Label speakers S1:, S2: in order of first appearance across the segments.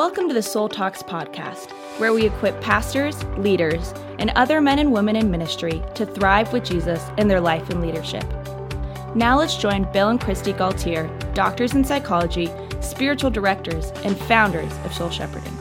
S1: Welcome to the Soul Talks podcast, where we equip pastors, leaders, and other men and women in ministry to thrive with Jesus in their life and leadership. Now let's join Bill and Kristi Gaultiere, doctors in psychology, spiritual directors, and founders of Soul Shepherding.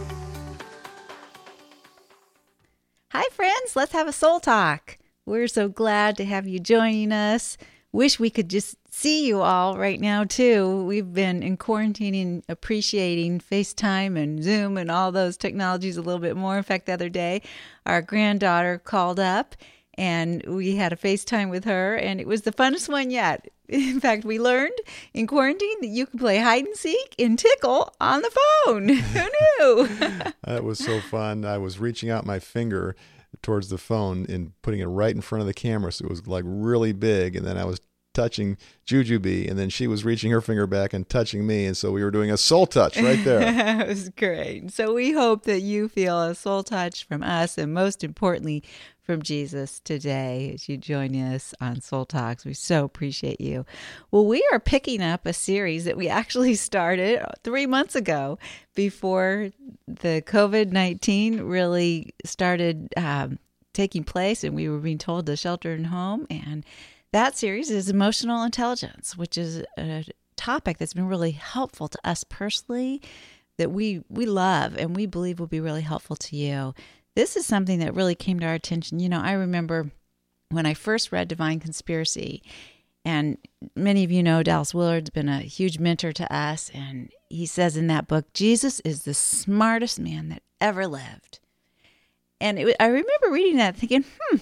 S2: Hi, friends. Let's have a soul talk. We're so glad to have you joining us. Wish we could just see you all right now, too. We've been in quarantining, appreciating FaceTime and Zoom and all those technologies a little bit more. In fact, the other day, our granddaughter called up and we had a FaceTime with her, and it was the funnest one yet. In fact, we learned in quarantine that you can play hide and seek and tickle on the phone. Who knew?
S3: that was so fun. I was reaching out my finger towards the phone and putting it right in front of the camera so it was like really big and then I was touching Jujubee, and then she was reaching her finger back and touching me, and so we were doing a soul touch right there.
S2: it was great. So we hope that you feel a soul touch from us, and most importantly, from Jesus today as you join us on Soul Talks. We so appreciate you. Well, we are picking up a series that we actually started three months ago before the COVID 19 really started um, taking place and we were being told to shelter in home. And that series is emotional intelligence, which is a topic that's been really helpful to us personally that we we love and we believe will be really helpful to you this is something that really came to our attention. You know, I remember when I first read Divine Conspiracy, and many of you know Dallas Willard's been a huge mentor to us, and he says in that book, Jesus is the smartest man that ever lived. And it, I remember reading that thinking, hmm,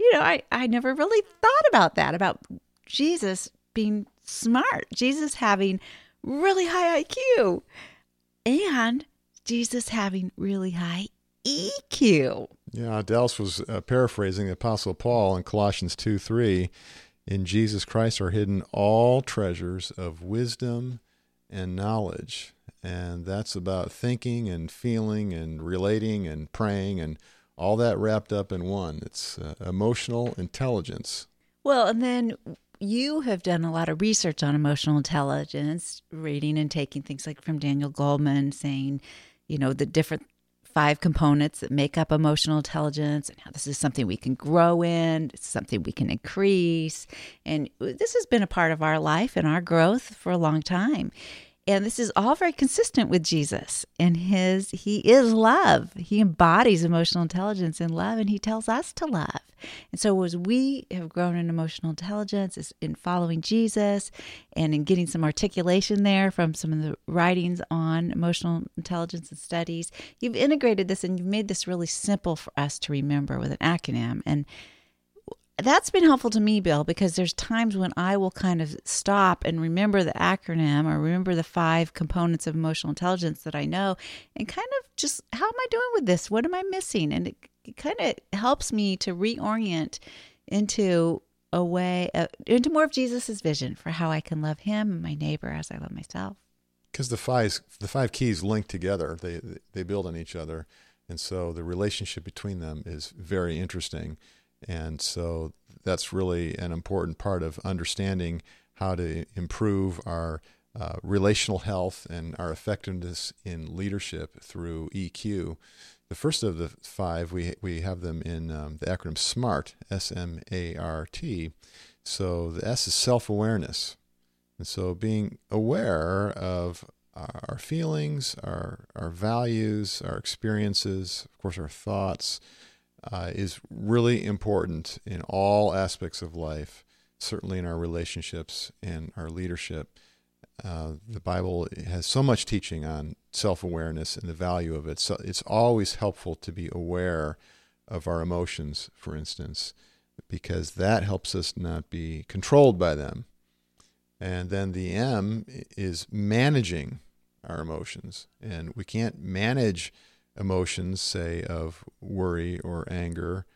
S2: you know, I, I never really thought about that, about Jesus being smart, Jesus having really high IQ, and Jesus having really high EQ.
S3: Yeah, Dallas was uh, paraphrasing the Apostle Paul in Colossians 2 3. In Jesus Christ are hidden all treasures of wisdom and knowledge. And that's about thinking and feeling and relating and praying and all that wrapped up in one. It's uh, emotional intelligence.
S2: Well, and then you have done a lot of research on emotional intelligence, reading and taking things like from Daniel Goleman saying, you know, the different five components that make up emotional intelligence and how this is something we can grow in, it's something we can increase. And this has been a part of our life and our growth for a long time. And this is all very consistent with Jesus and his, he is love. He embodies emotional intelligence and love, and he tells us to love. And so, as we have grown in emotional intelligence, is in following Jesus and in getting some articulation there from some of the writings on emotional intelligence and studies, you've integrated this and you've made this really simple for us to remember with an acronym. And that's been helpful to me, Bill, because there's times when I will kind of stop and remember the acronym or remember the five components of emotional intelligence that I know and kind of just, how am I doing with this? What am I missing? And it, it kind of helps me to reorient into a way, into more of Jesus's vision for how I can love him and my neighbor as I love myself.
S3: Because the five, the five keys link together, they, they build on each other. And so the relationship between them is very interesting. And so that's really an important part of understanding how to improve our uh, relational health and our effectiveness in leadership through EQ. The first of the five, we, we have them in um, the acronym SMART, S M A R T. So the S is self awareness. And so being aware of our feelings, our, our values, our experiences, of course, our thoughts, uh, is really important in all aspects of life, certainly in our relationships and our leadership. Uh, the Bible has so much teaching on self awareness and the value of it. So it's always helpful to be aware of our emotions, for instance, because that helps us not be controlled by them. And then the M is managing our emotions. And we can't manage emotions, say, of worry or anger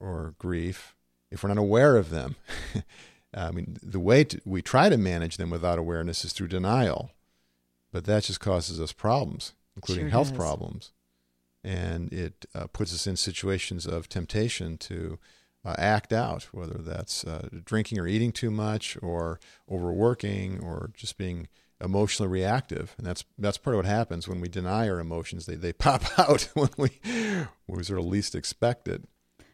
S3: or grief, if we're not aware of them. I mean, the way to, we try to manage them without awareness is through denial, but that just causes us problems, including
S2: sure
S3: health
S2: does.
S3: problems. And it uh, puts us in situations of temptation to uh, act out, whether that's uh, drinking or eating too much, or overworking, or just being emotionally reactive, and that's that's part of what happens when we deny our emotions. They they pop out when we when we sort of least expect it.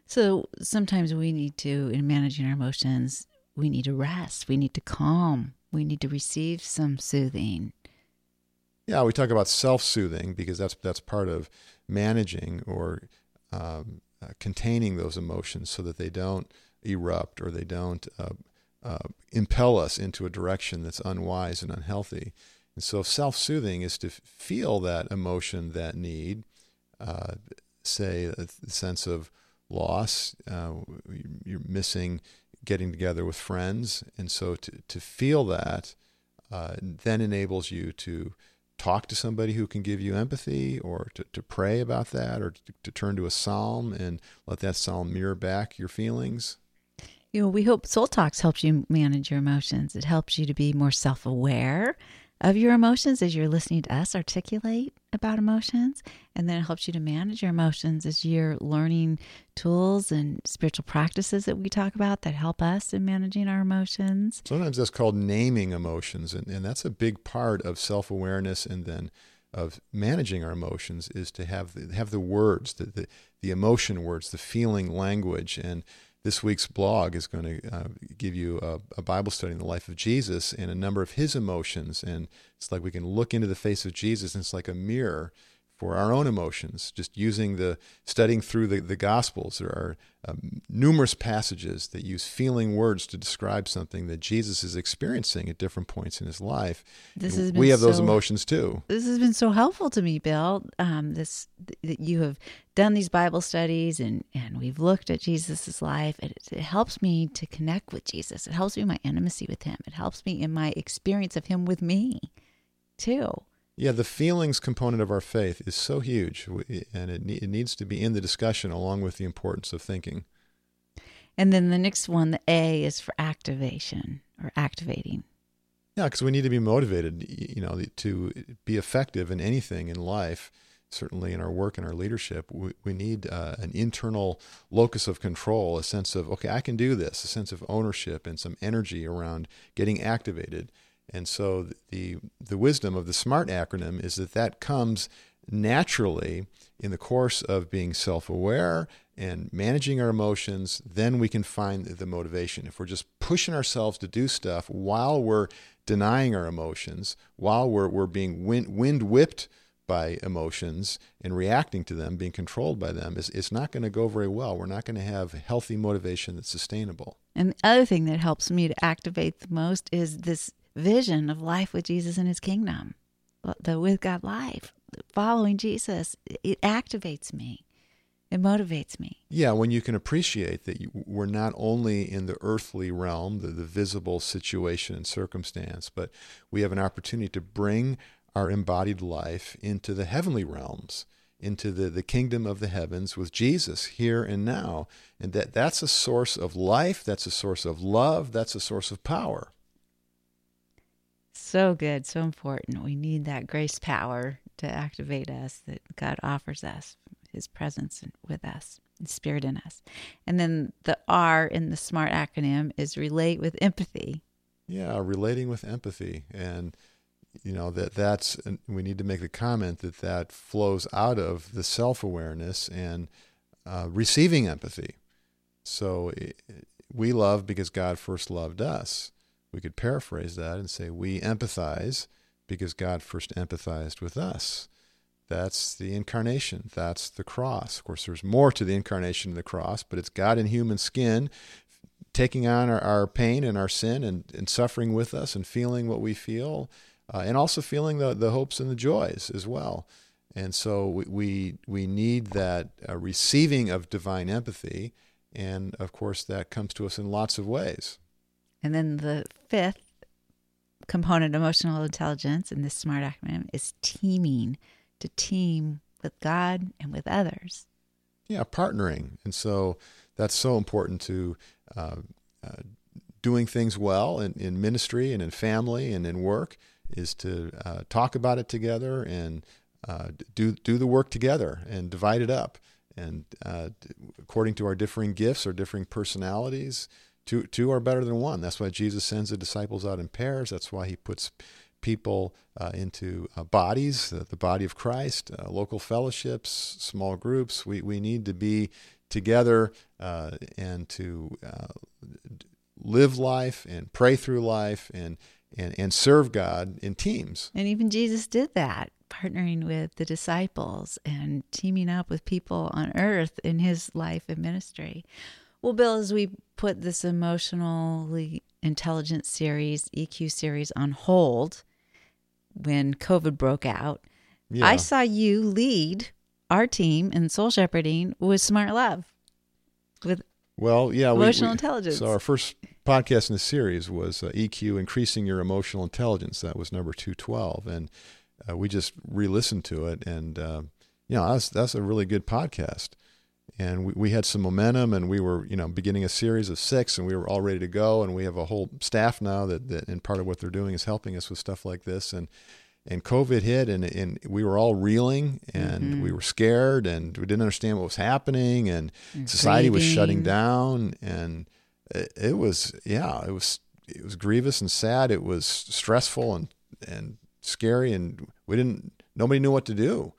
S2: So sometimes we need to, in managing our emotions, we need to rest. We need to calm. We need to receive some soothing.
S3: Yeah, we talk about self-soothing because that's that's part of managing or um, uh, containing those emotions so that they don't erupt or they don't uh, uh, impel us into a direction that's unwise and unhealthy. And so, self soothing is to feel that emotion, that need, uh, say, a sense of loss, uh, you're missing getting together with friends. And so, to, to feel that uh, then enables you to talk to somebody who can give you empathy or to, to pray about that or to, to turn to a psalm and let that psalm mirror back your feelings
S2: you know, we hope Soul Talks helps you manage your emotions. It helps you to be more self aware of your emotions as you're listening to us articulate about emotions. And then it helps you to manage your emotions as you're learning tools and spiritual practices that we talk about that help us in managing our emotions.
S3: Sometimes that's called naming emotions. And, and that's a big part of self awareness and then of managing our emotions is to have the, have the words, the, the, the emotion words, the feeling language. And this week's blog is going to uh, give you a, a, Bible study in the life of Jesus and a number of his emotions. And it's like we can look into the face of Jesus, and it's like a mirror for our own emotions, just using the studying through the, the Gospels. There are um, numerous passages that use feeling words to describe something that Jesus is experiencing at different points in his life.
S2: This has
S3: we have
S2: so,
S3: those emotions too.
S2: This has been so helpful to me, Bill. Um, this that you have done these Bible studies and and we've looked at Jesus's life. It, it helps me to connect with Jesus. It helps me in my intimacy with Him. It helps me in my experience of Him with me, too.
S3: Yeah, the feelings component of our faith is so huge, and it, it needs to be in the discussion along with the importance of thinking.
S2: And then the next one, the A, is for activation or activating.
S3: Yeah, because we need to be motivated, you know, to be effective in anything in life. Certainly, in our work and our leadership, we, we need uh, an internal locus of control, a sense of okay, I can do this, a sense of ownership, and some energy around getting activated. And so the the wisdom of the SMART acronym is that that comes naturally in the course of being self-aware and managing our emotions, then we can find the motivation. If we're just pushing ourselves to do stuff while we're denying our emotions, while we're, we're being wind, wind whipped by emotions and reacting to them, being controlled by them, it's, it's not going to go very well. We're not going to have healthy motivation that's sustainable.
S2: And the other thing that helps me to activate the most is this vision of life with Jesus in his kingdom, the with God life, following Jesus. It activates me. It motivates me.
S3: Yeah, when you can appreciate that you, we're not only in the earthly realm, the, the visible situation and circumstance, but we have an opportunity to bring our embodied life into the heavenly realms into the, the kingdom of the heavens with Jesus here and now. And that, that's a source of life, that's a source of love, that's a source of power.
S2: So good, so important. We need that grace power to activate us that God offers us, His presence with us, His Spirit in us. And then the R in the SMART acronym is relate with empathy.
S3: Yeah, relating with empathy. And, you know, that that's, we need to make the comment that that flows out of the self awareness and uh, receiving empathy. So it, we love because God first loved us. We could paraphrase that and say, We empathize because God first empathized with us. That's the incarnation. That's the cross. Of course, there's more to the incarnation of the cross, but it's God in human skin taking on our, our pain and our sin and, and suffering with us and feeling what we feel, uh, and also feeling the, the hopes and the joys as well. And so we, we, we need that uh, receiving of divine empathy. And of course, that comes to us in lots of ways.
S2: And then the fifth component, emotional intelligence, in this SMART acronym is teaming to team with God and with others.
S3: Yeah, partnering. And so that's so important to uh, uh, doing things well in, in ministry and in family and in work is to uh, talk about it together and uh, do do the work together and divide it up and uh, according to our differing gifts or differing personalities Two, two are better than one. That's why Jesus sends the disciples out in pairs. That's why he puts people uh, into uh, bodies, uh, the body of Christ, uh, local fellowships, small groups. We, we need to be together uh, and to uh, live life and pray through life and, and, and serve God in teams.
S2: And even Jesus did that, partnering with the disciples and teaming up with people on earth in his life and ministry. Well, Bill, as we put this emotionally intelligent series, EQ series, on hold when COVID broke out,
S3: Yeah.
S2: I saw you lead our team in soul shepherding with Smart Love, with
S3: Well, yeah, we-
S2: Emotional
S3: we-
S2: intelligence.
S3: So our first podcast in the series was uh, EQ, increasing your emotional intelligence. That was number two twelve, and uh, we just re-listened to it, and uh, you know that's that's a really good podcast. And we, we had some momentum, and we were you know beginning a series of six, and we were all ready to go. And we have a whole staff now that, that and part of what they're doing is helping us with stuff like this. And and COVID hit, and and we were all reeling, and
S2: Mm-hmm.
S3: we were scared, and we didn't understand what was happening, and society was shutting down, and it, it was yeah, it was it was grievous and sad. It was stressful and and scary, and we didn't nobody knew what to do,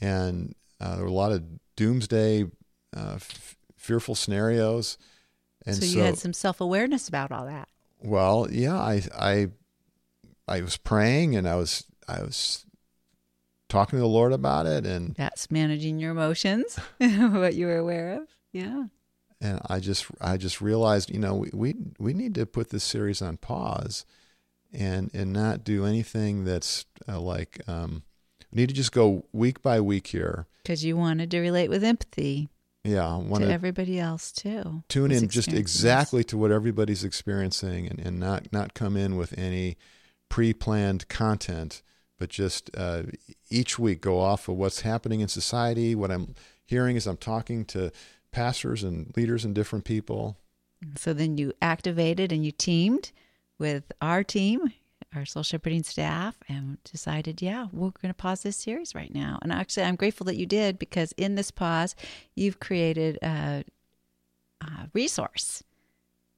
S3: and uh, there were a lot of doomsday, uh, f- fearful scenarios, and
S2: so
S3: so,
S2: you had some self awareness about all that.
S3: well, yeah, I I I was praying and I was I was talking to the Lord about it and
S2: That's managing your emotions, what you were aware of. Yeah.
S3: and I just I just realized, you know, we we, we need to put this series on pause and and not do anything that's uh, like um need to just go week by week here.
S2: Because you wanted to relate with empathy
S3: Yeah, I want
S2: to everybody else too.
S3: tune in just exactly to what everybody's experiencing and, and not not come in with any pre-planned content but just uh, each week go off of what's happening in society what i'm hearing as i'm talking to pastors and leaders and different people.
S2: So then you activated and you teamed with our team, our soul shepherding staff, and decided, yeah, we're going to pause this series right now. And actually, I'm grateful that you did because in this pause, you've created a, a resource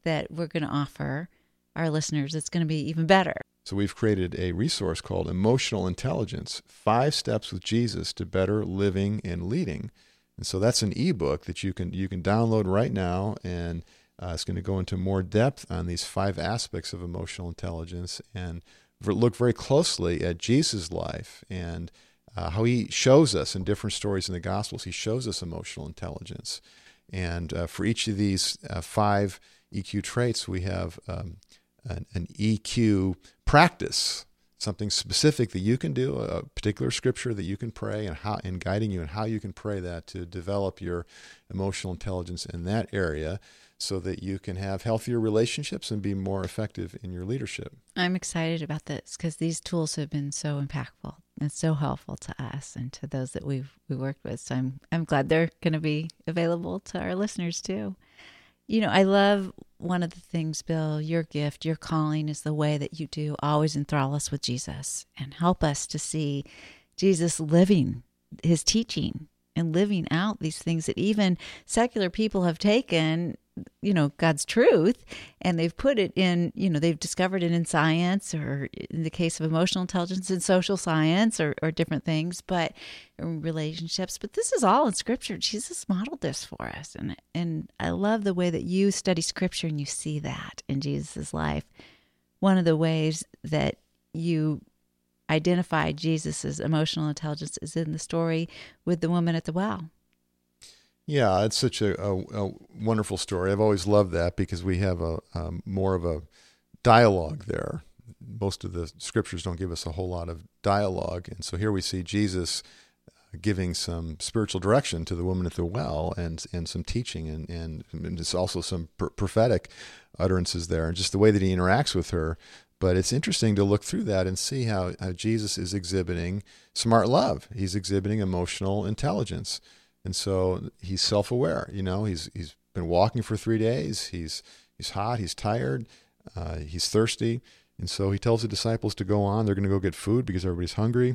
S2: that we're going to offer our listeners. It's going to be even better.
S3: so we've created a resource called emotional intelligence five steps with jesus to better living and leading and so that's an ebook that you can you can download right now and uh, it's going to go into more depth on these five aspects of emotional intelligence and look very closely at jesus life and uh, how he shows us in different stories in the gospels he shows us emotional intelligence. And uh, for each of these uh, five eq traits we have um, an, an EQ practice, something specific that you can do, a particular scripture that you can pray, and how and guiding you and how you can pray that to develop your emotional intelligence in that area, so that you can have healthier relationships and be more effective in your leadership.
S2: I'm excited about this because these tools have been so impactful and so helpful to us and to those that we've we worked with. So I'm I'm glad they're going to be available to our listeners too. You know, I love one of the things, Bill, your gift, your calling is the way that you do always enthrall us with Jesus and help us to see Jesus living his teaching and living out these things that even secular people have taken you know God's truth and they've put it in you know they've discovered it in science or in the case of emotional intelligence in social science or, or different things but relationships. But this is all in scripture. Jesus modeled this for us. And and I love the way that you study scripture and you see that in Jesus's life. One of the ways that you identify Jesus's emotional intelligence is in the story with the woman at the well
S3: Yeah, it's such a, a, a wonderful story. I've always loved that because we have a um, more of a dialogue there. Most of the scriptures don't give us a whole lot of dialogue, and so here we see Jesus uh, giving some spiritual direction to the woman at the well, and and some teaching, and and, and also some pr- prophetic utterances there, and just the way that he interacts with her. But it's interesting to look through that and see how, how Jesus is exhibiting smart love. He's exhibiting emotional intelligence. And so he's self-aware. You know, he's he's been walking for three days. He's he's hot. He's tired. Uh, he's thirsty. And so he tells the disciples to go on. They're going to go get food because everybody's hungry.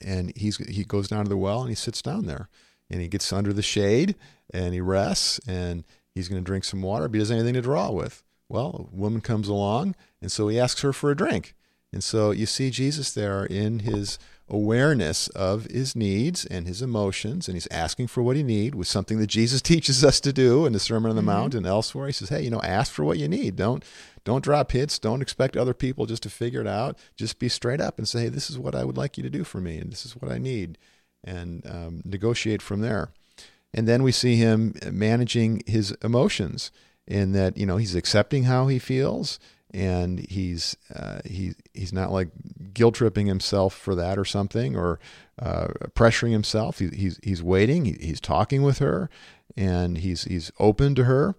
S3: And he's he goes down to the well and he sits down there, and he gets under the shade and he rests and he's going to drink some water. But he doesn't have anything to draw with. Well, a woman comes along, and so he asks her for a drink. And so you see Jesus there in his awareness of his needs and his emotions, and he's asking for what he need with something that Jesus teaches us to do in the Sermon on the mm-hmm. Mount and elsewhere. He says, "Hey, you know, ask for what you need. Don't don't drop hits. Don't expect other people just to figure it out. Just be straight up and say, hey, this is what I would like you to do for me, and this is what I need, and um, negotiate from there." And then we see him managing his emotions in that you know he's accepting how he feels and he's uh, he he's not like guilt tripping himself for that or something or uh, pressuring himself. He, he's he's waiting. He, he's talking with her, and he's he's open to her.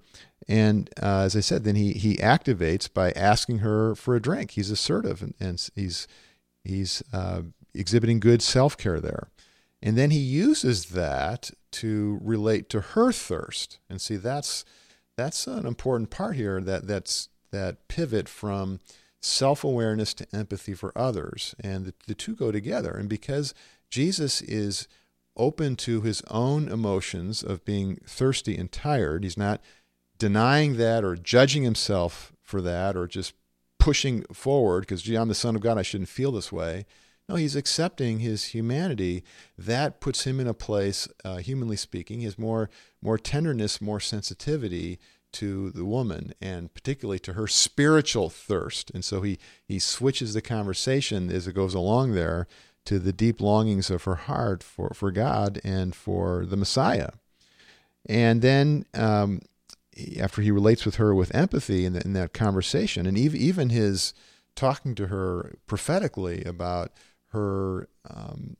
S3: And uh, as I said, then he he activates by asking her for a drink. He's assertive and, and he's he's uh, exhibiting good self care there. And then he uses that to relate to her thirst. And see, that's that's an important part here. That that's that pivot from self awareness to empathy for others. And the, the two go together. And because Jesus is open to his own emotions of being thirsty and tired, he's not denying that or judging himself for that or just pushing forward because, gee, I'm the Son of God, I shouldn't feel this way. No, he's accepting his humanity. That puts him in a place, uh, humanly speaking, he has more, more tenderness, more sensitivity to the woman and particularly to her spiritual thirst. And so he, he switches the conversation as it goes along there to the deep longings of her heart for, for God and for the Messiah. And then um, after he relates with her with empathy in, the, in that conversation, and even, even his talking to her prophetically about her um,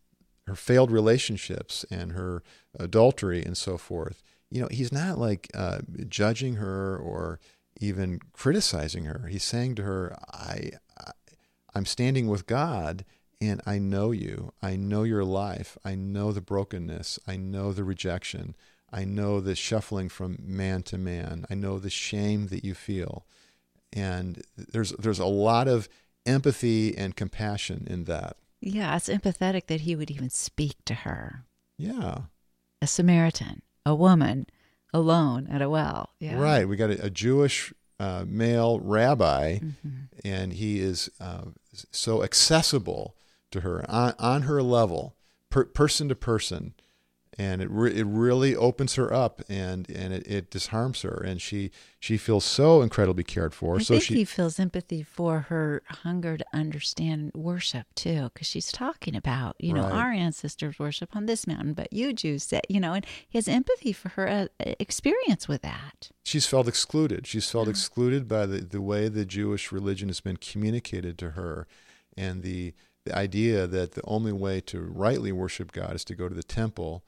S3: her failed relationships and her adultery and so forth, you know, he's not like uh, judging her or even criticizing her. He's saying to her, I, I, I'm standing with God and I know you. I know your life. I know the brokenness. I know the rejection. I know the shuffling from man to man. I know the shame that you feel. And there's there's a lot of empathy and compassion in that.
S2: Yeah, it's empathetic that he would even speak to her.
S3: Yeah.
S2: A Samaritan a woman alone at a well.
S3: Yeah. Right. We got a, a Jewish uh, male rabbi, mm-hmm. and he is uh, so accessible to her on, on her level, per, person to person and it re- it really opens her up and and it, it disarms her and she she feels so incredibly cared for.
S2: I
S3: so
S2: think
S3: she
S2: he feels empathy for her hunger to understand worship too, because she's talking about you know right. our ancestors worship on this mountain, but you Jews say you know, and he has empathy for her uh, experience with that.
S3: She's felt excluded. She's felt excluded by the the way the Jewish religion has been communicated to her, and the the idea that the only way to rightly worship God is to go to the temple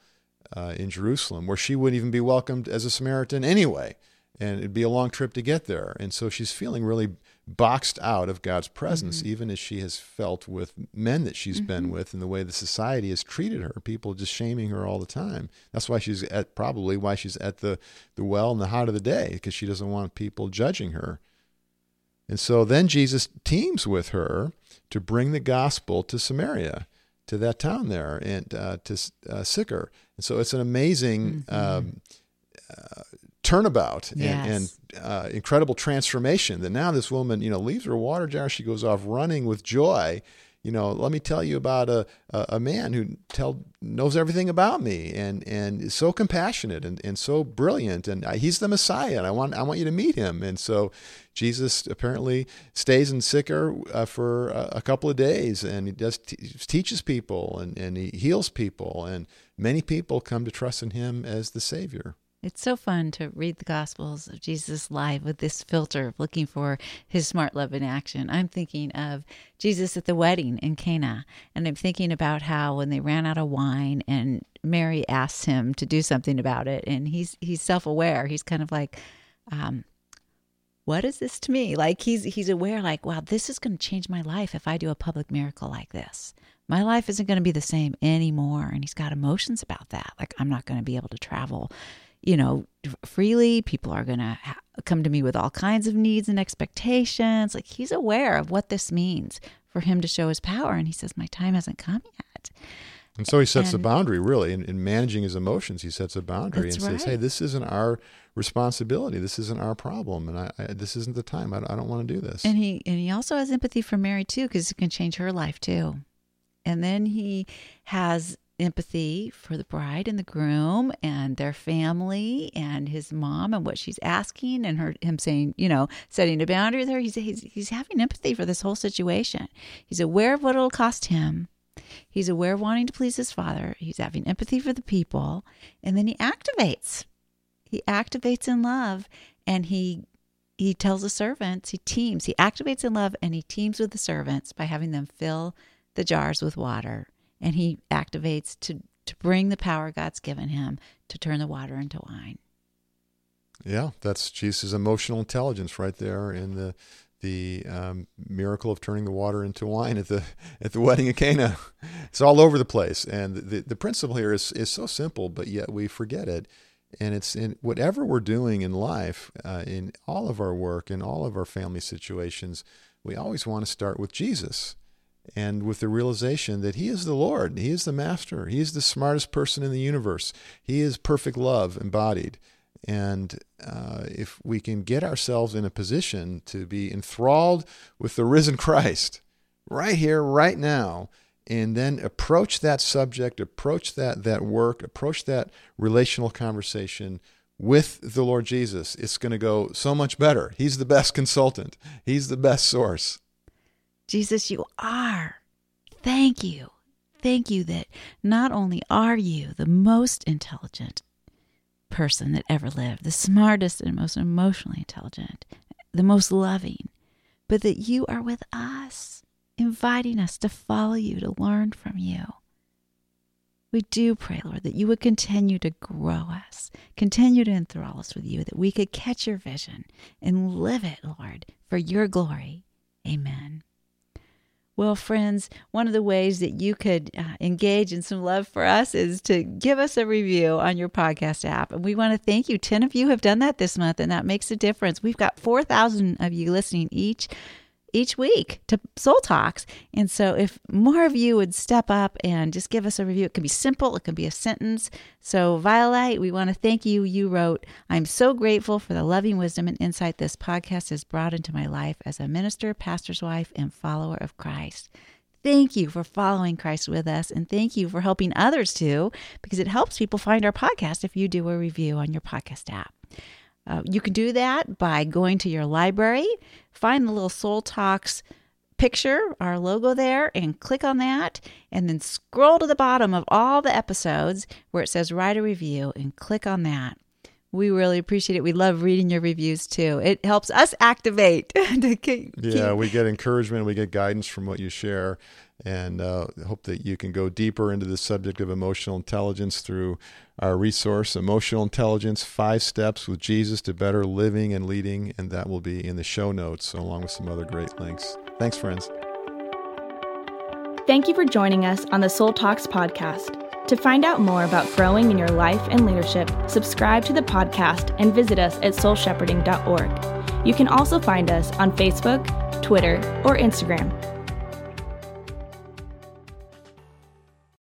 S3: uh, in Jerusalem, where she wouldn't even be welcomed as a Samaritan anyway. And it'd be a long trip to get there. And so she's feeling really boxed out of God's presence, mm-hmm. even as she has felt with men that she's mm-hmm. been with and the way the society has treated her. People just shaming her all the time. That's why she's at probably why she's at the, the well in the hot of the day, because she doesn't want people judging her. And so then Jesus teams with her to bring the gospel to Samaria to that town there and uh, to uh, Sychar. And so it's an amazing mm-hmm. um, uh, turnabout yes. and, and uh, incredible transformation that now this woman, you know, leaves her water jar. She goes off running with joy you know, let me tell you about a, a, a, man who tell knows everything about me and, and is so compassionate and, and so brilliant. And he's the Messiah and I want, I want you to meet him. And so Jesus apparently stays in Sychar uh, for a, a, couple of days and he does t- teaches people and, and he heals people. And many people come to trust in him as the Savior.
S2: It's so fun to read the Gospels of Jesus live with this filter of looking for his smart love in action. I'm thinking of Jesus at the wedding in Cana, and I'm thinking about how when they ran out of wine and Mary asks him to do something about it, and he's he's self aware. He's kind of like, um, "What is this to me?" Like he's he's aware, like, "Wow, this is going to change my life if I do a public miracle like this." My life isn't going to be the same anymore. And he's got emotions about that. Like, I'm not going to be able to travel you know, freely. People are going to ha- come to me with all kinds of needs and expectations. Like he's aware of what this means for him to show his power. And he says, My time hasn't come yet.
S3: And so he sets
S2: And-
S3: a boundary, really, in, in managing his emotions. He sets a boundary and says, "Hey, this isn't our responsibility. This isn't our problem, and I, I this isn't the time. I, I don't want to do this."
S2: And he and he also has empathy for Mary too, because it can change her life too. And then he has empathy for the bride and the groom and their family and his mom and what she's asking and her him saying, you know, setting a boundary there. He's he's he's having empathy for this whole situation. He's aware of what it'll cost him. He's aware of wanting to please his father. He's having empathy for the people, and then he activates. He activates in love, and he he tells the servants, he teams, he activates in love and he teams with the servants by having them fill the jars with water. And he activates to, to bring the power God's given him to turn the water into wine.
S3: Yeah, that's Jesus' emotional intelligence right there in the the um, miracle of turning the water into wine at the at the wedding of Cana. It's all over the place, and the the principle here is is so simple, but yet we forget it. And it's in whatever we're doing in life, uh, in all of our work, in all of our family situations, we always want to start with Jesus and with the realization that He is the Lord, He is the Master, He is the smartest person in the universe, He is perfect love embodied. And uh, if we can get ourselves in a position to be enthralled with the risen Christ right here, right now, and then approach that subject, approach that, that work, approach that relational conversation with the Lord Jesus, it's going to go so much better. He's the best consultant, He's the best source.
S2: Jesus, you are. Thank you. Thank you that not only are you the most intelligent person that ever lived, the smartest and most emotionally intelligent, the most loving, but that you are with us, inviting us to follow you, to learn from you. We do pray, Lord, that you would continue to grow us, continue to enthrall us with you, that we could catch your vision and live it, Lord, for your glory. Amen. Well, friends, one of the ways that you could uh, engage in some love for us is to give us a review on your podcast app. And we want to thank you. 10 of you have done that this month, and that makes a difference. We've got 4,000 of you listening each each week to Soul Talks. And so if more of you would step up and just give us a review, it can be simple, it can be a sentence. So Violet, we want to thank you. You wrote, I'm so grateful for the loving wisdom and insight this podcast has brought into my life as a minister, pastor's wife, and follower of Christ. Thank you for following Christ with us, and thank you for helping others too, because it helps people find our podcast if you do a review on your podcast app. Uh, you can do that by going to your library, find the little Soul Talks picture, our logo there, and click on that, and then scroll to the bottom of all the episodes where it says write a review and click on that. We really appreciate it. We love reading your reviews too. It helps us activate to keep.
S3: Yeah,
S2: keep-
S3: we get encouragement, we get guidance from what you share, and uh, hope that you can go deeper into the subject of emotional intelligence through our resource, Emotional Intelligence Five Steps with Jesus to Better Living and Leading, and that will be in the show notes along with some other great links. Thanks, friends.
S1: Thank you for joining us on the Soul Talks podcast. To find out more about growing in your life and leadership, subscribe to the podcast and visit us at soulshepherding.org. You can also find us on Facebook, Twitter, or Instagram